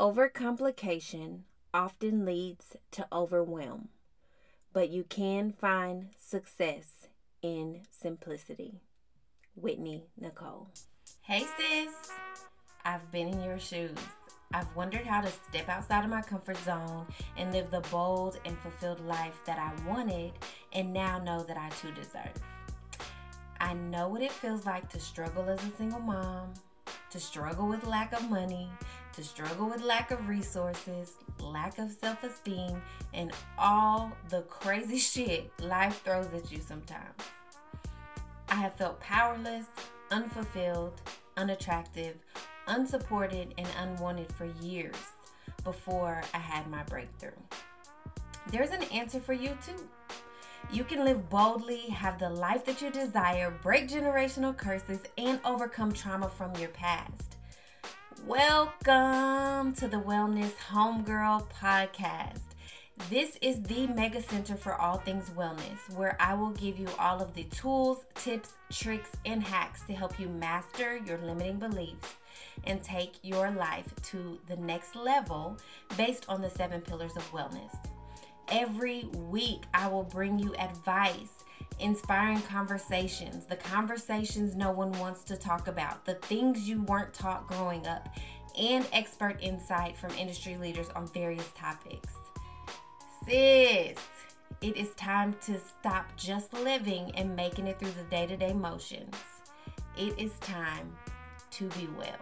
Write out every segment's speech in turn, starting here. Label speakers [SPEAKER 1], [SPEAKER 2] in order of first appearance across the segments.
[SPEAKER 1] Overcomplication often leads to overwhelm, but you can find success in simplicity. Whitney Nicole. Hey, sis. I've been in your shoes. I've wondered how to step outside of my comfort zone and live the bold and fulfilled life that I wanted and now know that I too deserve. I know what it feels like to struggle as a single mom, to struggle with lack of money, to struggle with lack of resources, lack of self esteem, and all the crazy shit life throws at you sometimes. I have felt powerless, unfulfilled, unattractive, unsupported, and unwanted for years before I had my breakthrough. There's an answer for you too. You can live boldly, have the life that you desire, break generational curses, and overcome trauma from your past. Welcome to the Wellness Homegirl podcast. This is the mega center for all things wellness, where I will give you all of the tools, tips, tricks, and hacks to help you master your limiting beliefs and take your life to the next level based on the seven pillars of wellness. Every week, I will bring you advice, inspiring conversations, the conversations no one wants to talk about, the things you weren't taught growing up, and expert insight from industry leaders on various topics. Sis, it is time to stop just living and making it through the day to day motions. It is time to be well.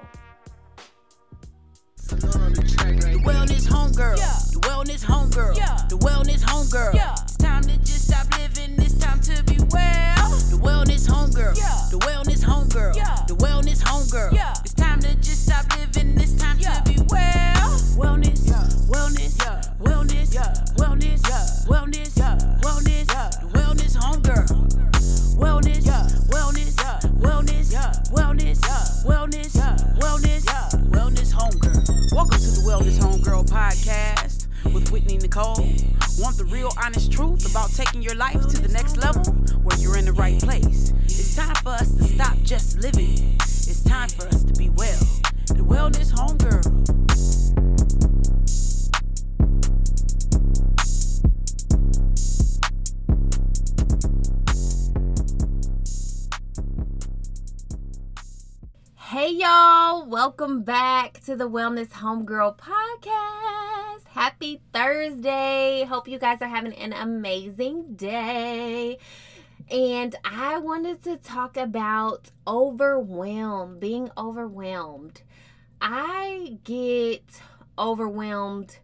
[SPEAKER 1] The wellness homegirl. Yeah. The wellness homegirl. Yeah. The wellness homegirl. Yeah. It's time to just stop living. It's time to be well. The wellness homegirl. Yeah. The wellness homegirl. Yeah. The wellness homegirl. Yeah. It's time to just stop living. It's time yeah. to be well. Wellness. Yeah. Wellness. Yeah. Wellness. Yeah. Wellness. Yeah. Wellness. Yeah. Wellness. Yeah. The wellness homegirl. Wellness. Yeah. Wellness. Yeah. Wellness. Yeah. Wellness. Yeah. Wellness. Yeah. Wellness. Podcast with Whitney Nicole. Want the real honest truth about taking your life to the next level where you're in the right place. It's time for us to stop just living. It's time for us to be well. The Wellness Homegirl. Hey y'all, welcome back to the Wellness Homegirl podcast. Happy Thursday. Hope you guys are having an amazing day. And I wanted to talk about overwhelmed, being overwhelmed. I get overwhelmed,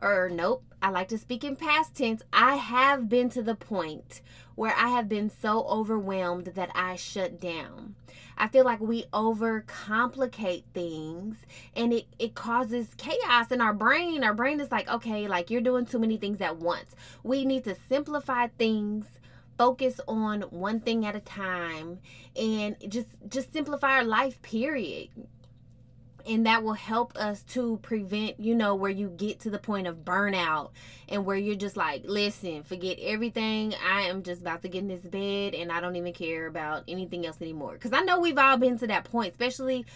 [SPEAKER 1] or nope, I like to speak in past tense. I have been to the point where I have been so overwhelmed that I shut down. I feel like we overcomplicate things and it, it causes chaos in our brain. Our brain is like, okay, like you're doing too many things at once. We need to simplify things focus on one thing at a time and just just simplify our life period and that will help us to prevent you know where you get to the point of burnout and where you're just like listen forget everything. I am just about to get in this bed and i don't even care about anything else anymore. Because i know we've all been to that point especially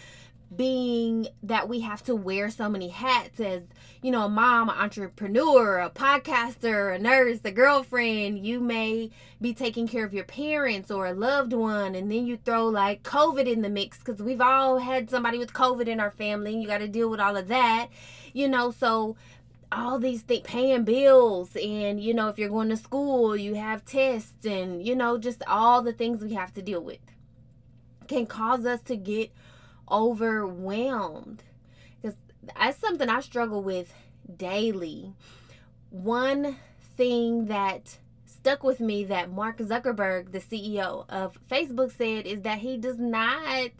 [SPEAKER 1] being that we have to wear so many hats as you know a mom an entrepreneur a podcaster a nurse a girlfriend. You may be taking care of your parents or a loved one and then you throw like covid in the mix because we've all had somebody with covid in our family and you got to deal with all of that you know? So all these things paying bills and you know if you're going to school you have tests and you know just all the things we have to deal with can cause us to get overwhelmed because that's something I struggle with daily. One thing that stuck with me that Mark Zuckerberg, the CEO of Facebook, said is that he does not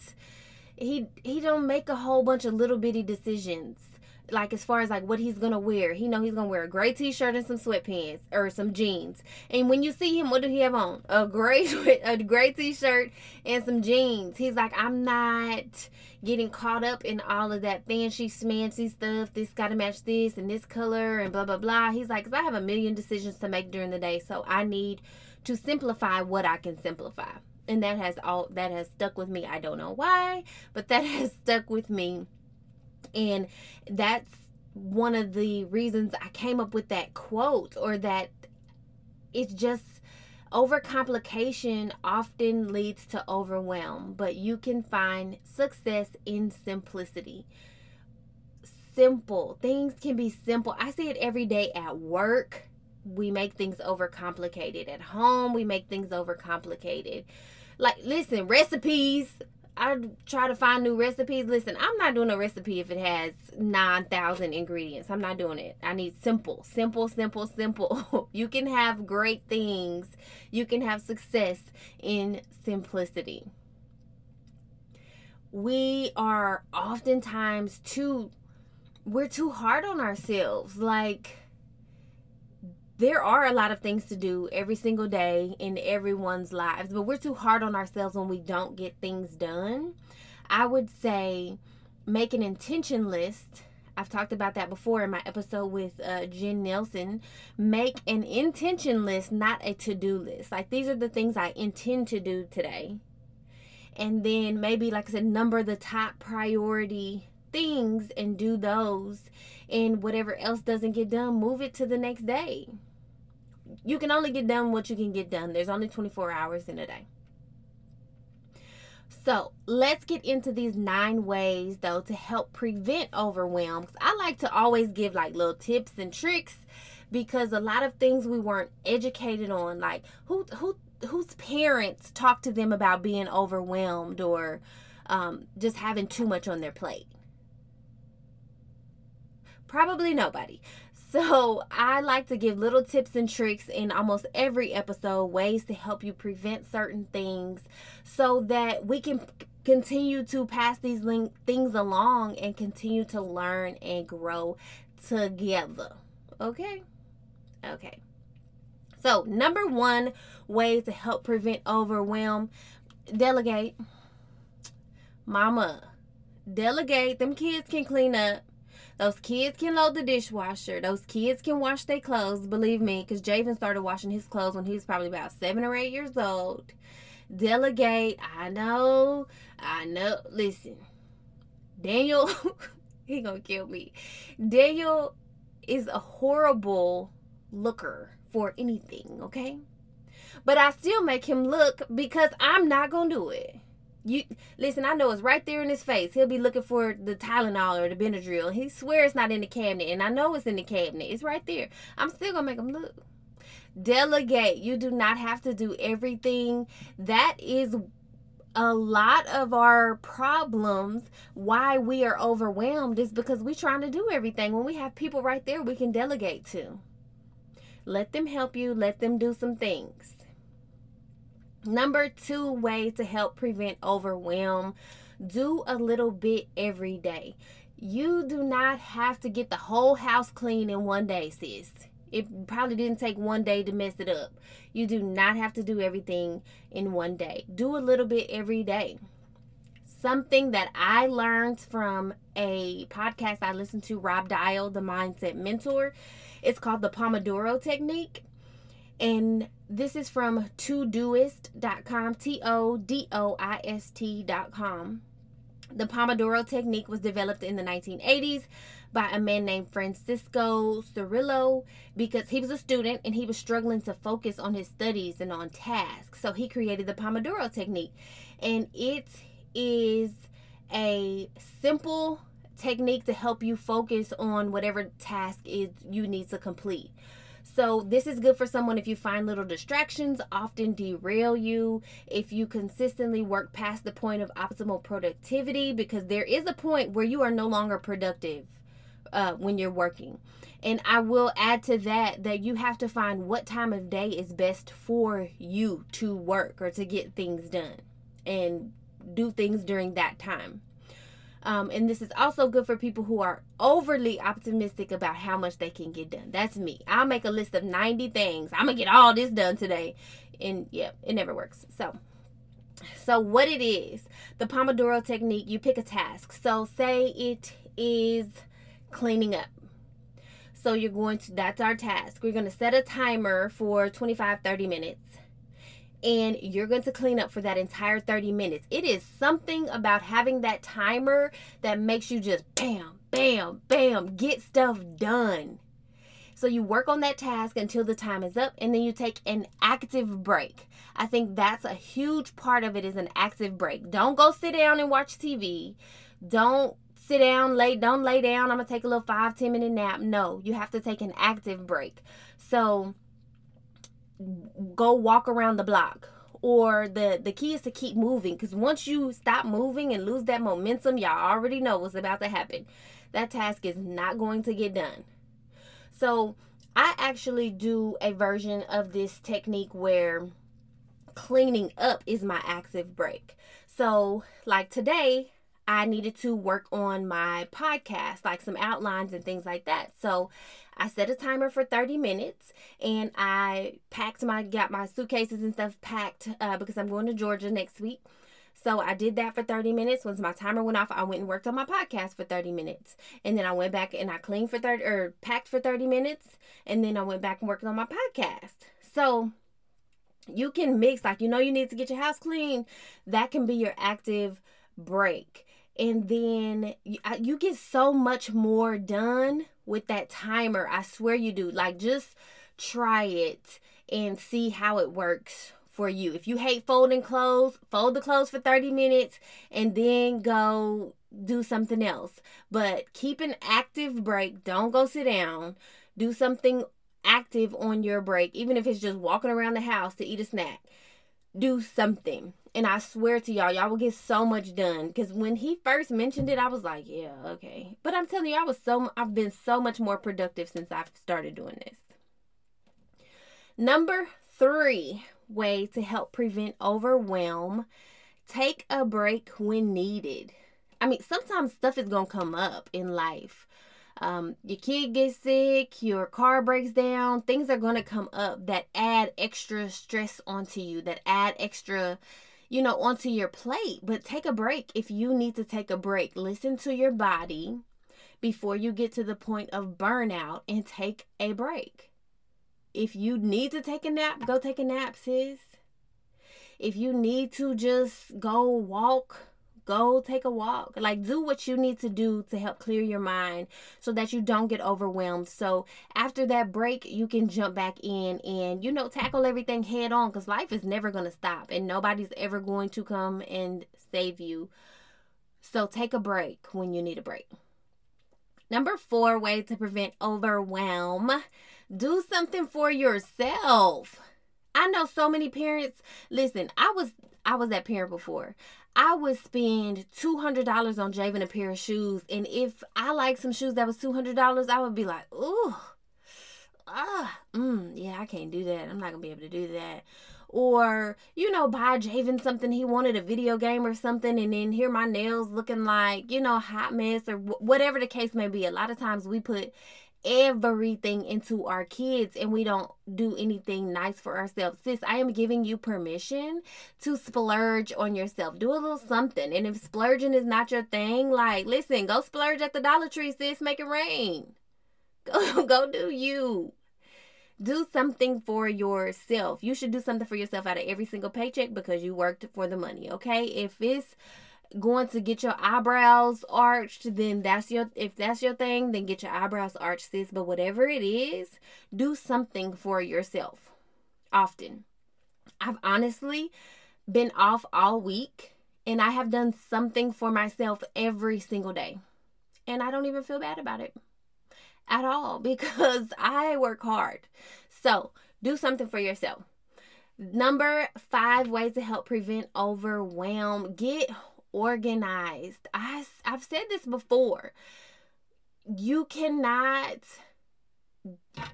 [SPEAKER 1] he he don't make a whole bunch of little bitty decisions like as far as like what he's gonna wear. He know he's gonna wear a gray t-shirt and some sweatpants or some jeans. And when you see him, what do he have on? A gray a gray t-shirt and some jeans. He's like, I'm not getting caught up in all of that fancy schmancy stuff. This gotta match this and this color and blah blah blah. He's like, cause I have a million decisions to make during the day, so I need to simplify what I can simplify. And that has all that has stuck with me. I don't know why, but that has stuck with me And that's one of the reasons I came up with that quote or that it's just overcomplication often leads to overwhelm, but you can find success in simplicity. Simple things can be simple. I see it every day at work. We make things overcomplicated. At home, we make things overcomplicated. Like, listen, recipes I try to find new recipes. Listen, I'm not doing a recipe if it has 9,000 ingredients. I'm not doing it. I need simple, simple, simple, simple. you can have great things, you can have success in simplicity. We are oftentimes too, we're too hard on ourselves. Like, there are a lot of things to do every single day in everyone's lives, but we're too hard on ourselves when we don't get things done. I would say make an intention list. I've talked about that before in my episode with uh, Jen Nelson. Make an intention list, not a to do list. Like these are the things I intend to do today. And then maybe, like I said, number the top priority things and do those. And whatever else doesn't get done, move it to the next day you can only get done what you can get done. There's only 24 hours in a day. So let's get into these nine ways though to help prevent overwhelm. I like to always give like little tips and tricks because a lot of things we weren't educated on, like who who whose parents talk to them about being overwhelmed or um, just having too much on their plate. Probably nobody. So, I like to give little tips and tricks in almost every episode, ways to help you prevent certain things so that we can continue to pass these things along and continue to learn and grow together. Okay? Okay. So, number one way to help prevent overwhelm delegate. Mama, delegate. Them kids can clean up. Those kids can load the dishwasher. Those kids can wash their clothes. Believe me, because Javen started washing his clothes when he was probably about seven or eight years old. Delegate. I know. I know. Listen, Daniel, he gonna kill me. Daniel is a horrible looker for anything. Okay, but I still make him look because I'm not gonna do it. You listen, I know it's right there in his face. He'll be looking for the Tylenol or the Benadryl. He swears it's not in the cabinet, and I know it's in the cabinet. It's right there. I'm still gonna make him look. Delegate. You do not have to do everything. That is a lot of our problems why we are overwhelmed is because we're trying to do everything when we have people right there we can delegate to let them help you let them do some things Number two way to help prevent overwhelm do a little bit every day. You do not have to get the whole house clean in one day, sis. It probably didn't take one day to mess it up. You do not have to do everything in one day. Do a little bit every day. Something that I learned from a podcast I listened to, Rob Dial, the Mindset Mentor, it's called the Pomodoro Technique. And this is from todoist.com, T O D O I S T.com. The Pomodoro technique was developed in the 1980s by a man named Francisco Cirillo because he was a student and he was struggling to focus on his studies and on tasks. So he created the Pomodoro technique. And it is a simple technique to help you focus on whatever task is you need to complete. So, this is good for someone if you find little distractions often derail you, if you consistently work past the point of optimal productivity, because there is a point where you are no longer productive uh, when you're working. And I will add to that that you have to find what time of day is best for you to work or to get things done and do things during that time. Um, and this is also good for people who are overly optimistic about how much they can get done. That's me. I'll make a list of 90 things. I'm going to get all this done today. And yeah, it never works. So, so what it is, the Pomodoro technique, you pick a task. So say it is cleaning up. So you're going to, that's our task. We're going to set a timer for 25, 30 minutes and you're going to clean up for that entire 30 minutes. It is something about having that timer that makes you just bam, bam, bam, get stuff done. So you work on that task until the time is up and then you take an active break. I think that's a huge part of it is an active break. Don't go sit down and watch TV. Don't sit down, lay, don't lay down. I'm gonna take a little five, ten minute nap. No, you have to take an active break. So go walk around the block. Or the the key is to keep moving because once you stop moving and lose that momentum, y'all already know what's about to happen. That task is not going to get done. So I actually do a version of this technique where cleaning up is my active break. So, like today, I needed to work on my podcast, like some outlines and things like that. So, I set a timer for 30 minutes and I packed my got my suitcases and stuff packed uh, because I'm going to Georgia next week. So I did that for 30 minutes. Once my timer went off, I went and worked on my podcast for 30 minutes. And then I went back and I cleaned for 30 or packed for 30 minutes. And then I went back and worked on my podcast. So you can mix, like, you know, you need to get your house clean. That can be your active break. And then you, you get so much more done with that timer. I swear you do. Like, just try it and see how it works for you. If you hate folding clothes, fold the clothes for 30 minutes and then go do something else. But keep an active break. Don't go sit down. Do something active on your break, even if it's just walking around the house to eat a snack. Do something. And I swear to y'all, y'all will get so much done. Because when he first mentioned it, I was like, yeah, okay. But I'm telling you, I was so I've been so much more productive since I've started doing this. Number three, way to help prevent overwhelm. Take a break when needed. I mean, sometimes stuff is going to come up in life. Um, your kid gets sick, your car breaks down, things are going to come up that add extra stress onto you, that add extra, you know, onto your plate. But take a break if you need to take a break. Listen to your body before you get to the point of burnout and take a break. If you need to take a nap, go take a nap, sis. If you need to just go walk, go take a walk. Like, do what you need to do to help clear your mind so that you don't get overwhelmed. So, after that break, you can jump back in and, you know, tackle everything head on because life is never going to stop and nobody's ever going to come and save you. So, take a break when you need a break. Number four way to prevent overwhelm do something for yourself. I know so many parents. Listen, I was I was that parent before. I would spend two hundred dollars on Javen a pair of shoes, and if I like some shoes that was two hundred dollars, I would be like, ooh, ah, mm, yeah, I can't do that. I'm not gonna be able to do that. Or you know, buy Javen something he wanted a video game or something, and then hear my nails looking like you know hot mess or whatever the case may be. A lot of times we put everything into our kids and we don't do anything nice for ourselves. Sis, I am giving you permission to splurge on yourself. Do a little something. And if splurging is not your thing, like, listen, go splurge at the Dollar Tree, sis. Make it rain. Go, go do you. Do something for yourself. You should do something for yourself out of every single paycheck because you worked for the money, okay? If it's going to get your eyebrows arched, then that's your if that's your thing, then get your eyebrows arched, sis. But whatever it is, do something for yourself. Often. I've honestly been off all week and I have done something for myself every single day. And I don't even feel bad about it at all because I work hard. So, do something for yourself. Number five ways to help prevent overwhelm. Get organized. I, I've said this before. You cannot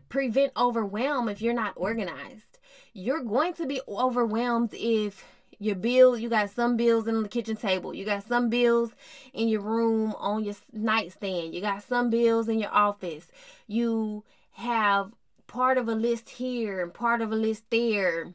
[SPEAKER 1] prevent overwhelm if you're not organized. You're going to be overwhelmed if your bill, you got some bills in the kitchen table, you got some bills in your room on your nightstand, you got some bills in your office. You have part of a list here and part of a list there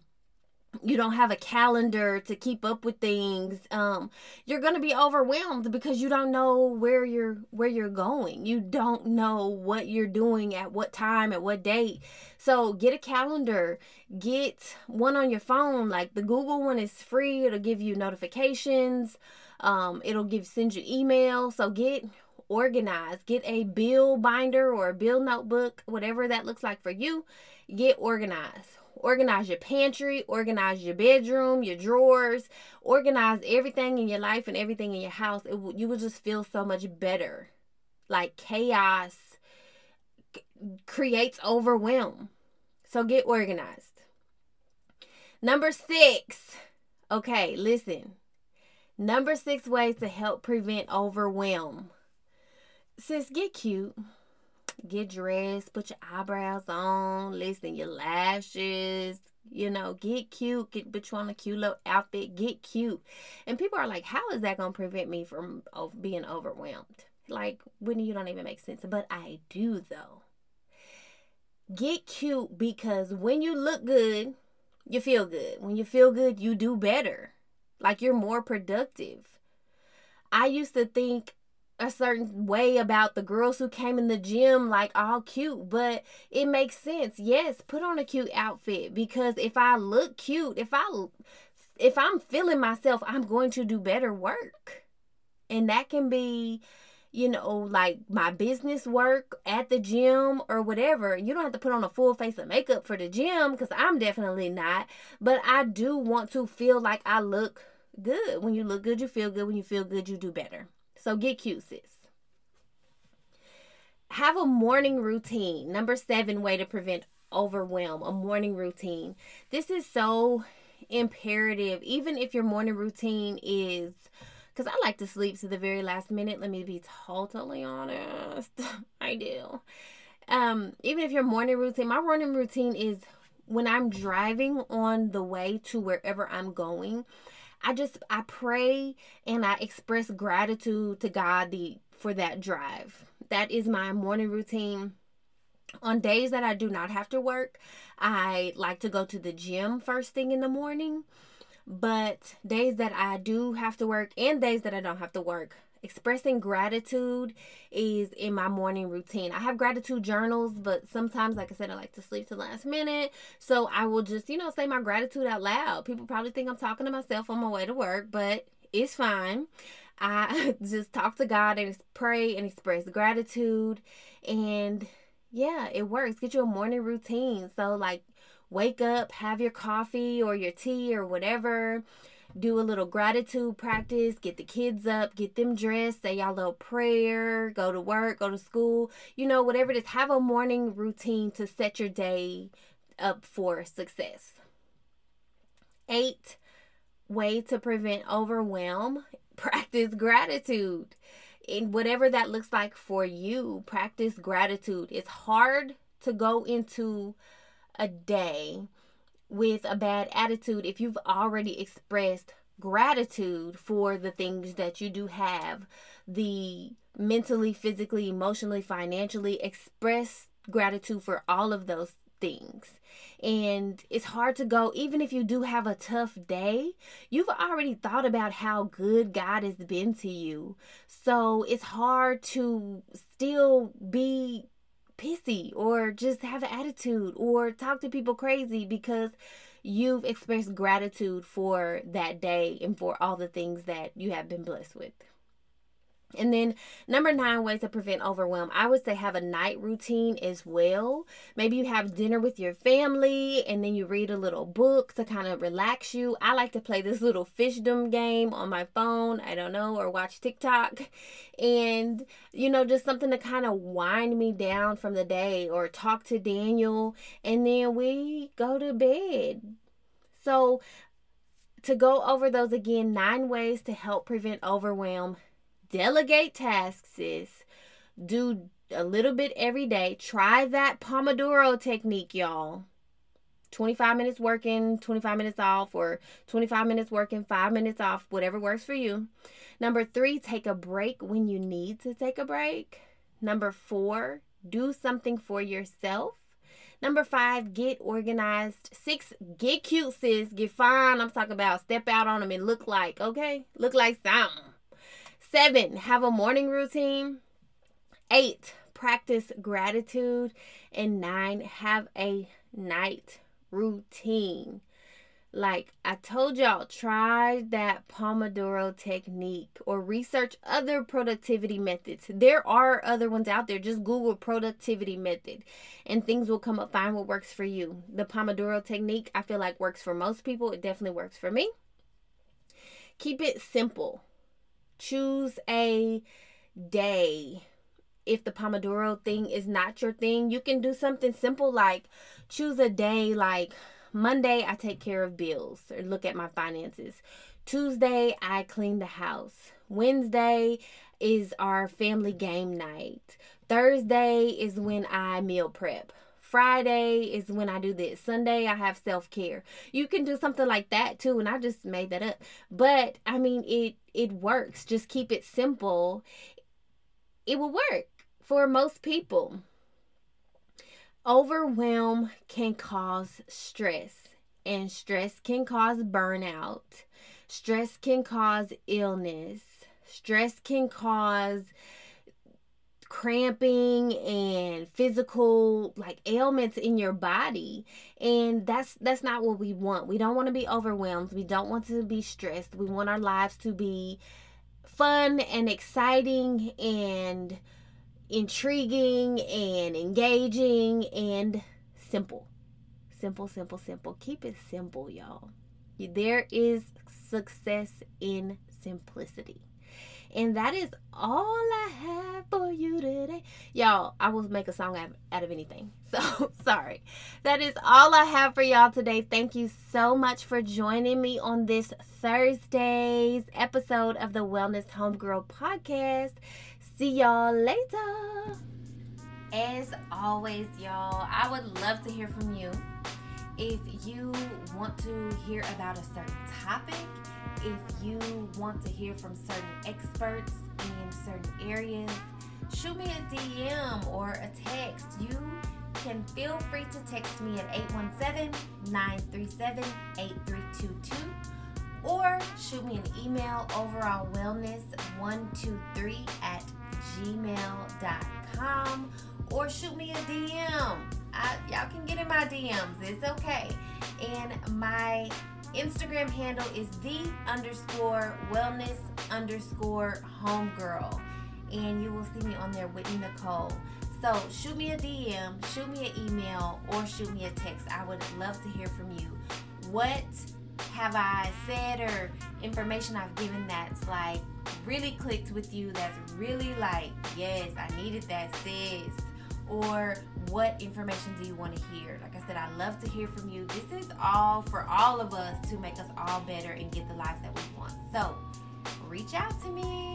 [SPEAKER 1] you don't have a calendar to keep up with things um you're going to be overwhelmed because you don't know where you're where you're going you don't know what you're doing at what time at what date so get a calendar get one on your phone like the google one is free it'll give you notifications um it'll give send you email so get organized. Get a bill binder or a bill notebook, whatever that looks like for you. Get organized. Organize your pantry, organize your bedroom, your drawers, organize everything in your life and everything in your house. It will, you will just feel so much better. Like chaos creates overwhelm. So get organized. Number six. Okay, listen. Number six ways to help prevent overwhelm. Sis, get cute. Get dressed, put your eyebrows on, listen, your lashes, you know, get cute, get put you on a cute little outfit, get cute. And people are like, how is that gonna prevent me from being overwhelmed? Like, when you don't even make sense. But I do though. Get cute because when you look good, you feel good. When you feel good, you do better. Like you're more productive. I used to think a certain way about the girls who came in the gym like all cute but it makes sense yes put on a cute outfit because if i look cute if i if i'm feeling myself i'm going to do better work and that can be you know, like my business work at the gym or whatever. You don't have to put on a full face of makeup for the gym because I'm definitely not. But I do want to feel like I look good. When you look good, you feel good. When you feel good, you do better. So get cute, sis. Have a morning routine. Number seven way to prevent overwhelm, a morning routine. This is so imperative, even if your morning routine is because I like to sleep to the very last minute. Let me be totally honest. I do. Um, even if your morning routine, my morning routine is when I'm driving on the way to wherever I'm going. I just I pray and I express gratitude to God the for that drive. That is my morning routine. On days that I do not have to work, I like to go to the gym first thing in the morning. But days that I do have to work and days that I don't have to work, expressing gratitude is in my morning routine. I have gratitude journals, but sometimes, like I said, I like to sleep to the last minute. So I will just, you know, say my gratitude out loud. People probably think I'm talking to myself on my way to work, but it's fine. I just talk to God and pray and express gratitude. And yeah, it works. Get you a morning routine. So, like, wake up, have your coffee or your tea or whatever, do a little gratitude practice, get the kids up, get them dressed, say y'all little prayer, go to work, go to school, you know, whatever it is. Have a morning routine to set your day up for success. Eight, way to prevent overwhelm, practice gratitude. And whatever that looks like for you, practice gratitude. It's hard to go into a day with a bad attitude if you've already expressed gratitude for the things that you do have, the mentally, physically, emotionally, financially, express gratitude for all of those things. And it's hard to go, even if you do have a tough day, you've already thought about how good God has been to you. So it's hard to still be pissy or just have an attitude or talk to people crazy because you've expressed gratitude for that day and for all the things that you have been blessed with. And then number nine ways to prevent overwhelm. I would say have a night routine as well. Maybe you have dinner with your family and then you read a little book to kind of relax you. I like to play this little fishdom game on my phone. I don't know, or watch TikTok. And, you know, just something to kind of wind me down from the day or talk to Daniel. And then we go to bed. So, to go over those again, nine ways to help prevent overwhelm delegate tasks, sis. Do a little bit every day. Try that Pomodoro technique, y'all. 25 minutes working, 25 minutes off, or 25 minutes working, 5 minutes off, whatever works for you. Number three, take a break when you need to take a break. Number four, do something for yourself. Number five, get organized. Six, get cute, sis. Get fine. I'm talking about step out on them and look like, okay? Look like something. Seven, have a morning routine. Eight, practice gratitude. And nine, have a night routine. Like I told y'all, try that Pomodoro technique or research other productivity methods. There are other ones out there. Just Google productivity method and things will come up. Find what works for you. The Pomodoro technique, I feel like works for most people. It definitely works for me. Keep it simple. Choose a day. If the Pomodoro thing is not your thing, you can do something simple like choose a day like Monday, I take care of bills or look at my finances. Tuesday, I clean the house. Wednesday is our family game night. Thursday is when I meal prep. Friday is when I do this. Sunday I have self-care. You can do something like that too and I just made that up. But I mean it it works. Just keep it simple. It will work for most people. Overwhelm can cause stress, and stress can cause burnout. Stress can cause illness. Stress can cause cramping and physical like ailments in your body and that's that's not what we want we don't want to be overwhelmed we don't want to be stressed we want our lives to be fun and exciting and intriguing and engaging and simple. Simple, simple, simple. Keep it simple, y'all. There is success in simplicity. And that is all I have for you today. Y'all, I will make a song out, of anything. So sorry. That is all I have for y'all today. Thank you so much for joining me on this Thursday's episode of the Wellness Homegirl podcast. See y'all later. As always, y'all, I would love to hear from you. If you want to hear about a certain topic, if you want to hear from certain experts in certain areas, shoot me a DM or a text. You can feel free to text me at 817 937 8322 or shoot me an email over on wellness123 at gmail.com or shoot me a DM. I, y'all can get in my DMs. It's okay. And my Instagram handle is the underscore wellness underscore homegirl. And you will see me on there, Whitney Nicole. So shoot me a DM, shoot me an email, or shoot me a text. I would love to hear from you. What have I said or information I've given that's like really clicked with you, that's really like, yes, I needed that, sis? Or what information do you want to hear? Like I said, I love to hear from you. This is all for all of us to make us all better and get the lives that we want. So reach out to me.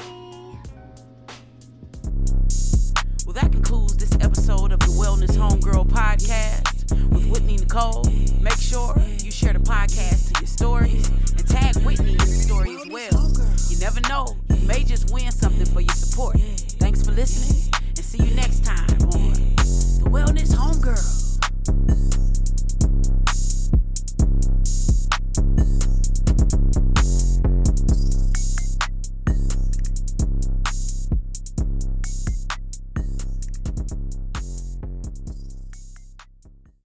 [SPEAKER 2] Well, that concludes this episode of the Wellness Homegirl podcast with Whitney Nicole. Make sure you share the podcast to your stories and tag Whitney in the story as well. You never know, you may just win something for your support. Thanks for listening and see you next time on the Wellness Homegirl.